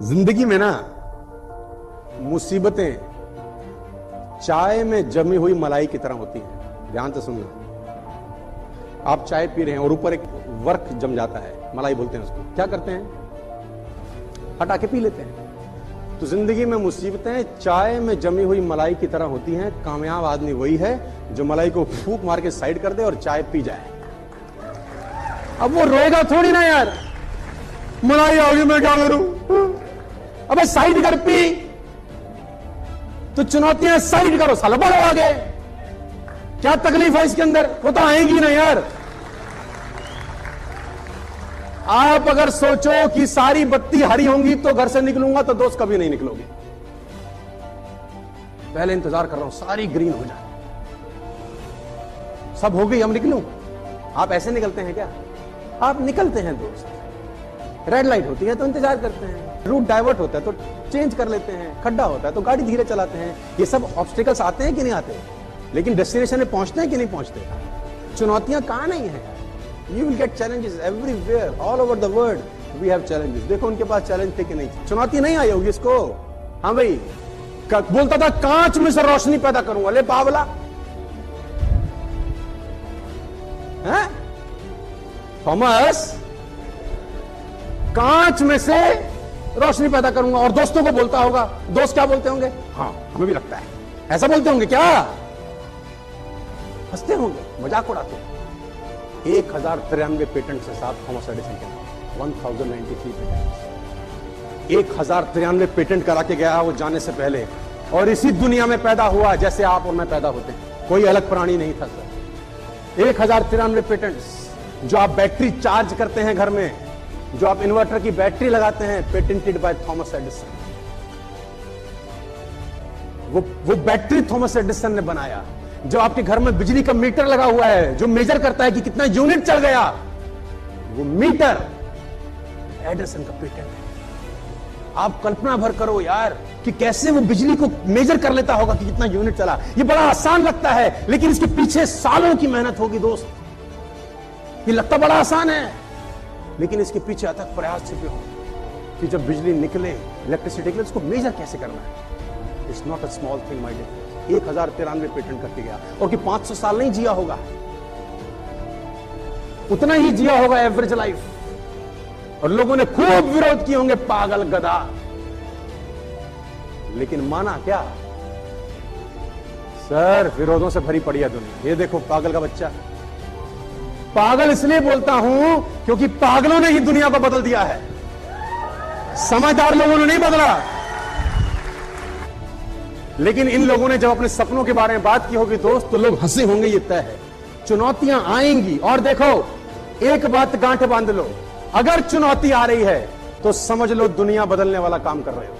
ज़िंदगी में ना मुसीबतें चाय में जमी हुई मलाई की तरह होती हैं। ध्यान से सुनना आप चाय पी रहे हैं और ऊपर एक वर्क जम जाता है। मलाई बोलते हैं उसको। क्या करते हैं? हटा के पी लेते हैं। तो ज़िंदगी में मुसीबतें चाय में जमी हुई मलाई की तरह होती हैं। कामयाब आदमी वही है जो मलाई को फूक मार के साइड कर दे और चाय पी जाए। अब वो रोएगा थोड़ी ना यार। मलाई आ गई मैं क्या करूँ? अबे साइड कर पी। तो चुनौतियाँ साइड करो साला बढ़ो आगे क्या तकलीफ़ है इसके अंदर? वो तो आएगी ना यार। आप अगर सोचो कि सारी बत्ती हरी होंगी तो घर से निकलूँगा तो दोस्त कभी नहीं निकलोगे। पहले इंतज़ार कर रहा हूँ, सारी ग्रीन हो जाए। सब हो गई, हम निकलूं? आप ऐसे निकलते हैं क्या? आप निकलते हैं दोस्त। रेड लाइट होती है तो इंतज़ार करते हैं। रूट डाइवर्ट होता है तो चेंज कर लेते हैं, खड्डा होता है तो गाड़ी धीरे चलाते हैं। ये सब ऑब्स्टिकल्स आते हैं कि नहीं आते लेकिन डेस्टिनेशन में पहुँचते हैं कि नहीं पहुँचते चुनौतियाँ कहाँ नहीं है? You will get challenges everywhere all over the world we have challenges देखो उनके पास चैलेंज थे कि नहीं चुनौती नहीं आई होगी इसको? हाँ भाई बोलता था, कांच में से रोशनी पैदा करूँगा। ले पावला थॉमस कांच में से रोशनी पैदा करूँगा और दोस्तों को बोलता होगा। दोस्त क्या बोलते होंगे? हाँ हमें भी लगता है। ऐसा बोलते होंगे क्या? हँसते होंगे, मज़ाक उड़ाते एक हज़ार तिरानवे पेटेंट से साथ थॉमस एडिसन के one thousand ninety three patent एक हज़ार तिरानवे पेटेंट करा के गया वो जाने से पहले। और इसी दुनिया में पैदा हुआ जैसे आप और मैं पैदा होते कोई अलग प्राणी नहीं था, सर। एक हज़ार तिरानवे पेटेंट्स जो आप बैटरी चार्ज करते हैं घर में जो आप इन्वर्टर की बैटरी लगाते हैं पेटेंटेड बाय थॉमस एडिसन वो वो बैटरी थॉमस एडिसन ने बनाया। जो आपके घर में बिजली का मीटर लगा हुआ है, जो मेजर करता है कि कितना यूनिट चल गया, वो मीटर एडिसन का पेटेंट है। आप कल्पना भर करो यार, कि कैसे वो बिजली को मेजर कर लेता होगा कि कितना यूनिट चला। ये बड़ा आसान लगता है, लेकिन इसके पीछे सालों की मेहनत होगी, दोस्त। ये लगता बड़ा आसान है। लेकिन इसके पीछे अथक प्रयास छिपे हो कि जब बिजली निकले इलेक्ट्रिसिटी निकले, उसको मेजर कैसे करना है? It's not a small thing my dear एक हज़ार तिरानवे पेटेंट करके गया और कि पाँच सौ साल नहीं जिया होगा। उतना ही जिया होगा एवरेज लाइफ और लोगों ने खूब विरोध किए होंगे, पागल गदा लेकिन माना क्या? सर, विरोधों से भरी पड़ी है दुनिया। ये देखो, पागल का बच्चा। पागल इसलिए बोलता हूँ क्योंकि पागलों ने ही दुनिया को बदल दिया है। समझदार लोगों ने नहीं बदला। लेकिन इन लोगों ने जब अपने सपनों के बारे में बात की होगी, दोस्त तो लोग हंसे होंगे, ये तय है। चुनौतियाँ आएँगी, और देखो, एक बात गांठ बाँध लो। अगर चुनौती आ रही है तो समझ लो दुनिया बदलने वाला काम कर रहे हो।